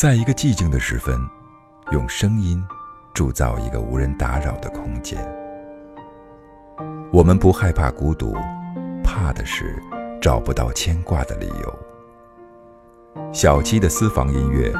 在一个寂静的时分，用声音铸造一个无人打扰的空间。我们不害怕孤独，怕的是找不到牵挂的理由。小七的私房音乐，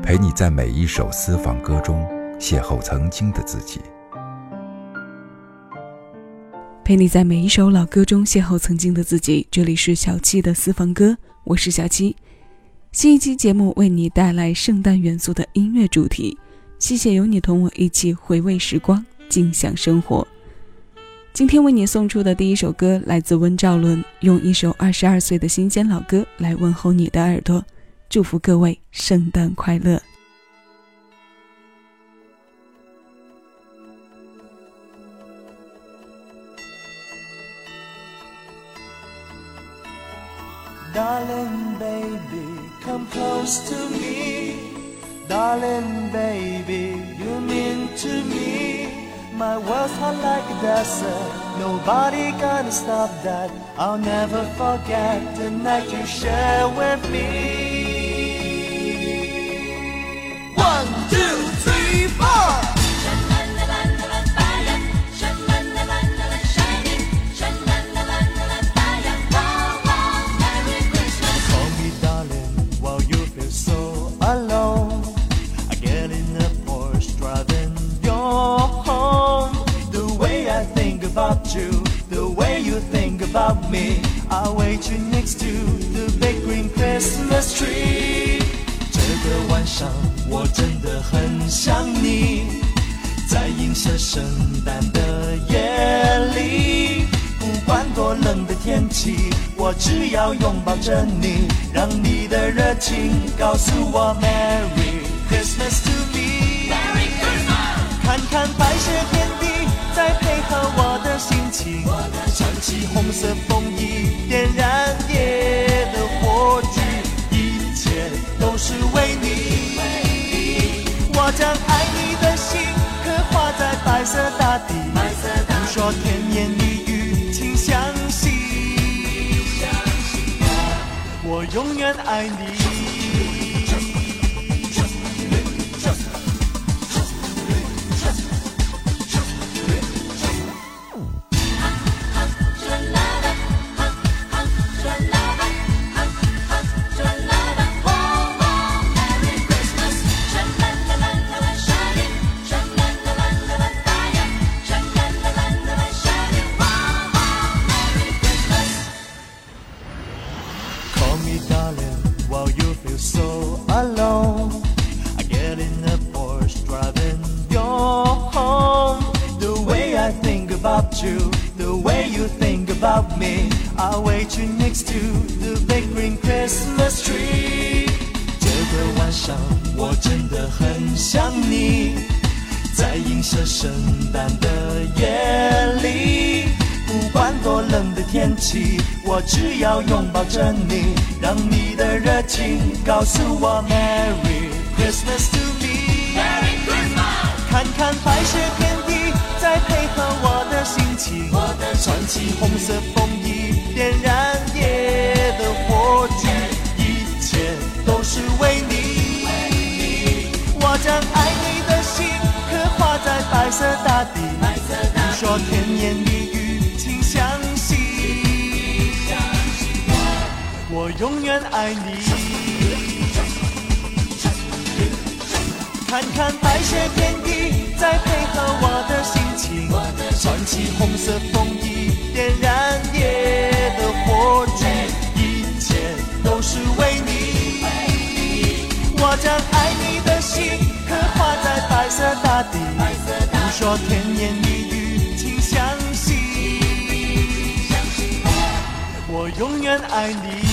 陪你在每一首私房歌中邂逅曾经的自己。陪你在每一首老歌中邂逅曾经的自己。这里是小七的私房歌，我是小七。新一期节目为你带来圣诞元素的音乐主题。谢谢有你同我一起回味时光，尽享生活。今天为你送出的第一首歌来自温兆伦，用一首二十二岁的新鲜老歌来问候你的耳朵，祝福各位圣诞快乐。Darling baby, come close to me. Darling baby, you mean to me. My world's hot like a desert. Nobody gonna stop that. I'll never forget the night you share with me. Me. I'll wait you next to the big green Christmas tree. 这个晚上我真的很想你，在映射圣诞的夜里。不管多冷的天气，我只要拥抱着你，让你的热情告诉我 Merry Christmas to me。看看白雪天地，再配合我的心情，穿起红色风衣，点燃夜的火炬，一切都是为你。我将爱你的心刻画在白色大地，不说甜言蜜语，请相信，我永远爱你。so alone. I get in the Porsche driving your home. The way I think about you, the way you think about me. I'll wait you next to the big green Christmas tree. 这个晚上我真的很想你，在映射圣诞的夜里。 不管多冷的天气，我只要拥抱着你，让你的热情告诉我 Merry Christmas to me。看看白雪天地，再配合我的心情，我的穿起红色风衣，点燃夜的火炬，一切都是为你。我将爱你的心刻画在白色大地，你说甜言蜜爱你。看看白雪天地，再配合我的心情，穿起红色风衣，点燃夜的火炬，一切都是为你。我将爱你的心刻画在白色大地，不说甜言蜜语，请相信，我永远爱你。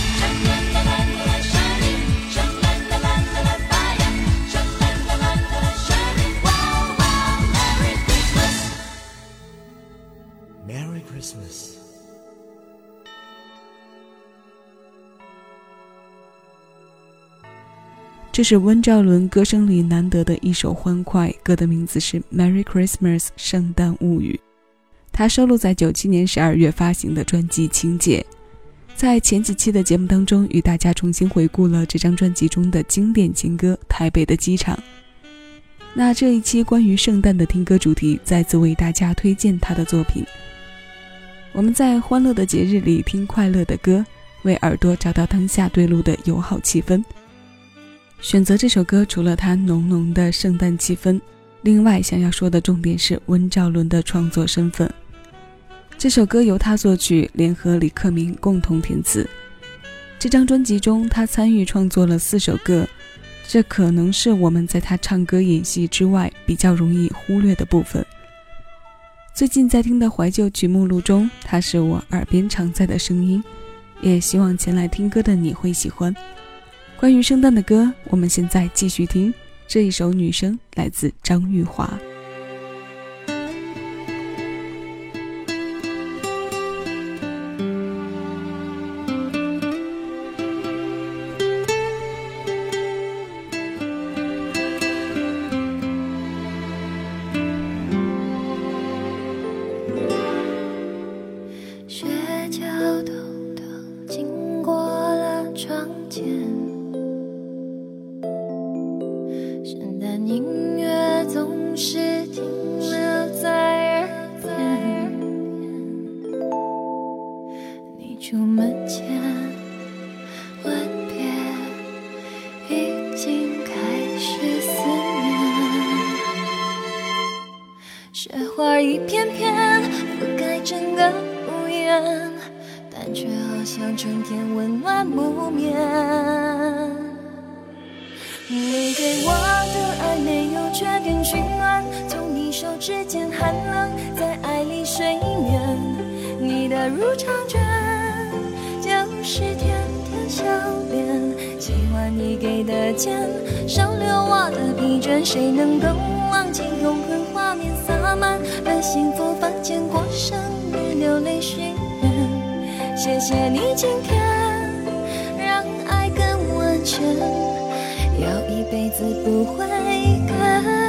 这是温兆伦歌声里难得的一首欢快，歌的名字是《Merry Christmas》圣诞物语，它收录在九七年十二月发行的专辑《情节》。在前几期的节目当中，与大家重新回顾了这张专辑中的经典情歌《台北的机场》。那这一期关于圣诞的听歌主题，再次为大家推荐他的作品。我们在欢乐的节日里听快乐的歌，为耳朵找到当下对路的友好气氛。选择这首歌，除了它浓浓的圣诞气氛，另外想要说的重点是温兆伦的创作身份。这首歌由他作曲，联合李克明共同填词。这张专辑中，他参与创作了四首歌，这可能是我们在他唱歌演戏之外比较容易忽略的部分。最近在听的怀旧曲目录中，它是我耳边常在的声音，也希望前来听歌的你会喜欢。关于圣诞的歌，我们现在继续听这一首《女声》，来自张玉华。雪花一片片覆盖整个屋檐，但却好像春天温暖不眠。你给我的爱没有缺点取暖，从你手指间寒冷，在爱里睡眠。你的入场券就是甜甜笑脸，喜欢你给的钱，收留我的疲倦，谁能够幸福房间，过生日流泪许愿。谢谢你今天让爱更完全，要一辈子不会改。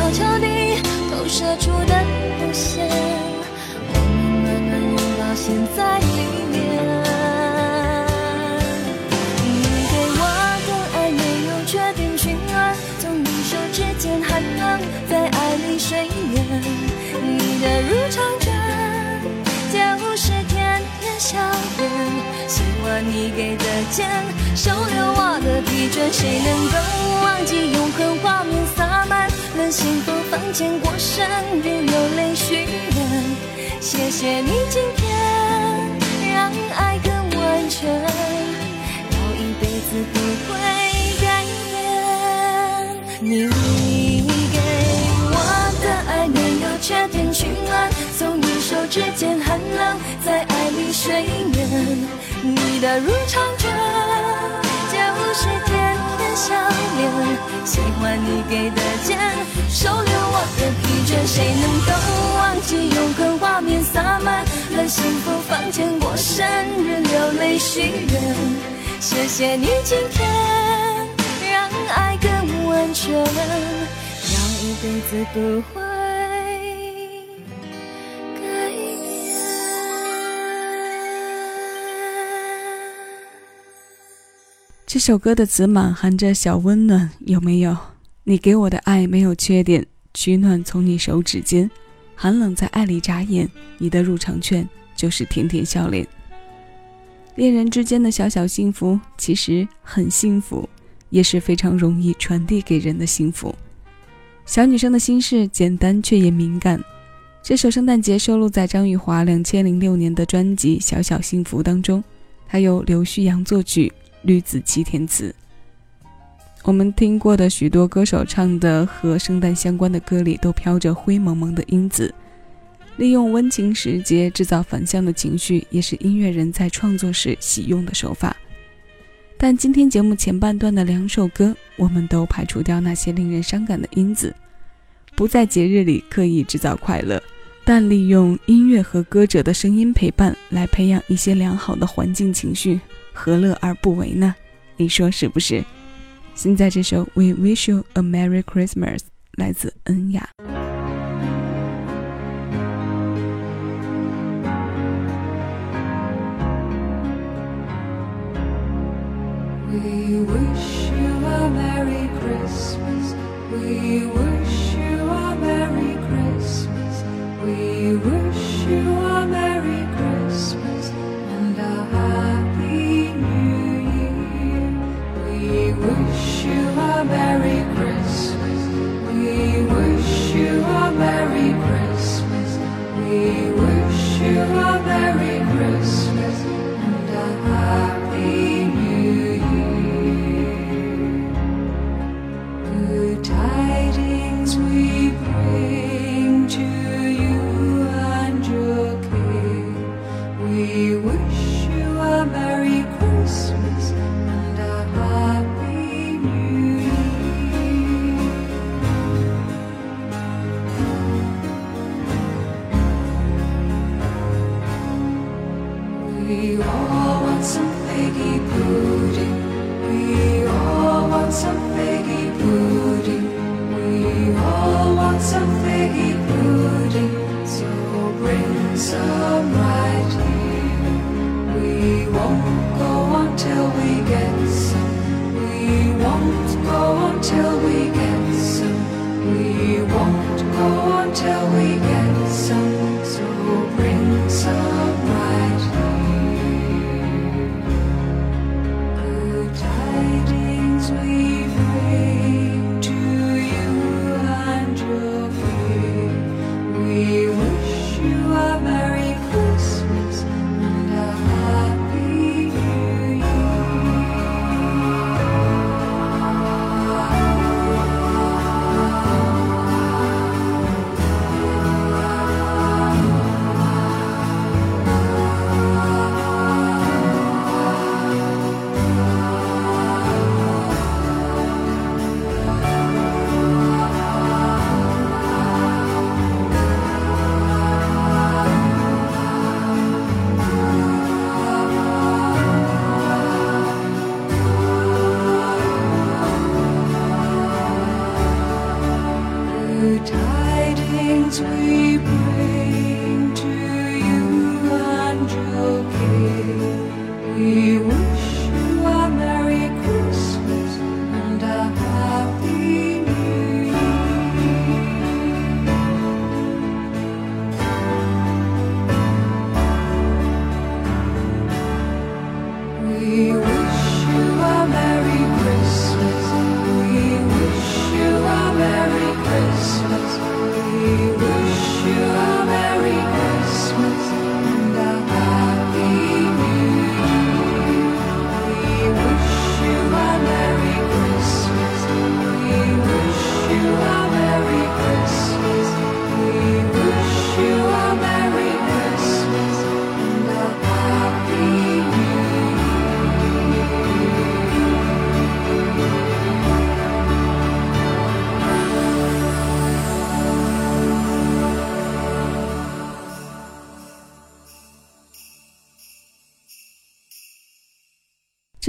悄悄地投射出的弧线，我们暖暖拥抱现在里面。你给我的爱没有确定圈，从你手指间寒暖在爱里睡眠，你的入场券就是甜甜笑脸。喜欢。你给的钱，收留我的疲倦。谁能够忘记永恒画面？洒满了幸福房间，过生日流泪许愿。谢谢你今天让爱更完全，要一辈子不会改变。你。给我的爱没有缺点取暖，从你手指间寒冷，在爱里睡眠。你的入场券就是笑脸，喜欢你给的肩，收留我的疲倦。谁能够忘记永恒画面？洒满了幸福房间，过生日流泪许愿。谢谢你今天让爱更完全，要一辈子不。这首歌的词满含着小温暖，有没有？你给我的爱没有缺点，取暖从你手指间，寒冷在爱里眨眼，你的入场券就是甜甜笑脸。恋人之间的小小幸福其实很幸福，也是非常容易传递给人的幸福。小女生的心事简单却也敏感。这首圣诞节收录在张玉华两千零六年的专辑《小小幸福》当中，它由刘旭阳作曲，绿子琪填词。我们听过的许多歌手唱的和圣诞相关的歌里，都飘着灰蒙蒙的因子。利用温情时节制造反向的情绪，也是音乐人在创作时喜用的手法。但今天节目前半段的两首歌，我们都排除掉那些令人伤感的因子，不在节日里刻意制造快乐，但利用音乐和歌者的声音陪伴来培养一些良好的环境情绪，何乐而不为呢？你说是不是？现在这首《We Wish You a Merry Christmas》来自恩雅。We wish you a Merry Christmas. We wish you a Merry Christmas. We wish you a a Merry Christmas. We wish you a Merry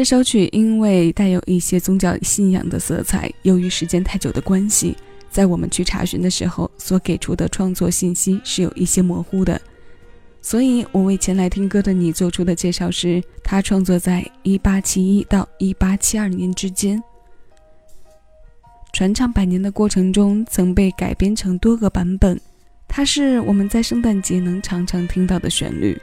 这首曲因为带有一些宗教信仰的色彩，由于时间太久的关系，在我们去查询的时候，所给出的创作信息是有一些模糊的。所以，我为前来听歌的你做出的介绍是，它创作在1871到1872年之间，传唱百年的过程中曾被改编成多个版本。它是我们在圣诞节能常常听到的旋律，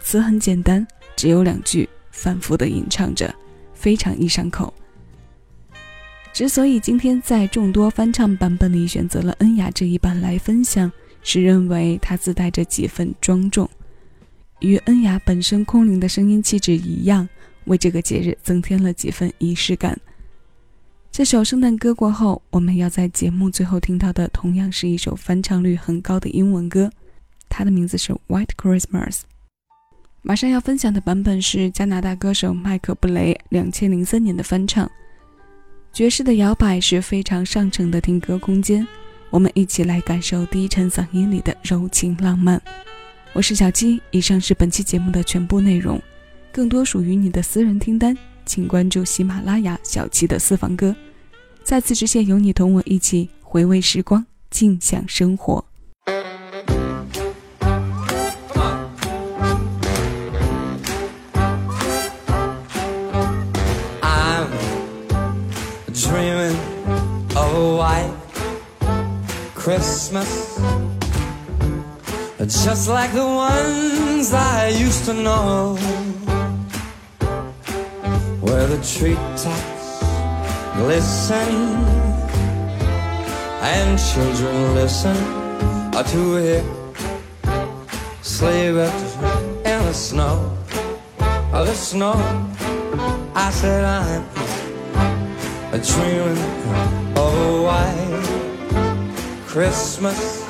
词很简单，只有两句，反复的吟唱着，非常易上口。之所以今天在众多翻唱版本里选择了恩雅这一版来分享，是认为它自带着几分庄重，与恩雅本身空灵的声音气质一样，为这个节日增添了几分仪式感。这首圣诞歌过后，我们要在节目最后听到的，同样是一首翻唱率很高的英文歌，它的名字是《White Christmas》。马上要分享的版本是加拿大歌手麦克布雷两千零三年的翻唱。爵士的摇摆是非常上乘的听歌空间，我们一起来感受低沉嗓音里的柔情浪漫。我是小七，以上是本期节目的全部内容，更多属于你的私人听单。请关注喜马拉雅小七的私房歌。再次致谢有你同我一起回味时光，静享生活。Christmas, just like the ones I used to know, where the treetops glisten and children listen to hear sleigh bells in the snow, oh, the snow. I said I'm dreaming of a oh, white Christmas.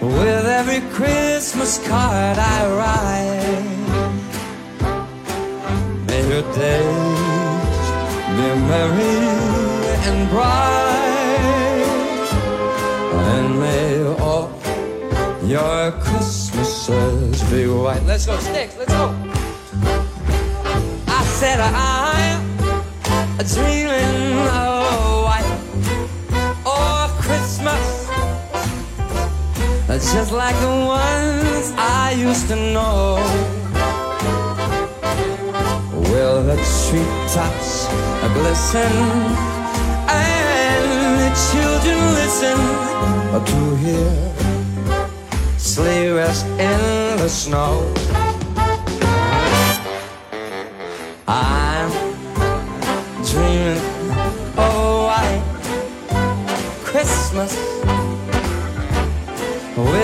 With every Christmas card I write, may your days be merry and bright, and may all your Christmases be white. Let's go, Sticks, let's go. I said I'm just like the ones I used to know. Will the treetops glisten and the children listen to hear sleigh rest in the snow? I'm dreaming oh, of a white Christmas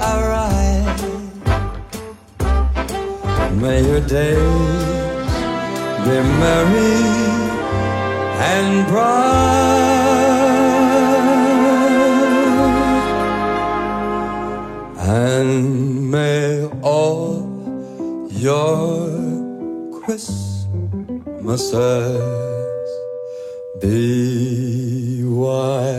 Write. May your days be merry and bright, and may all your Christmases be white.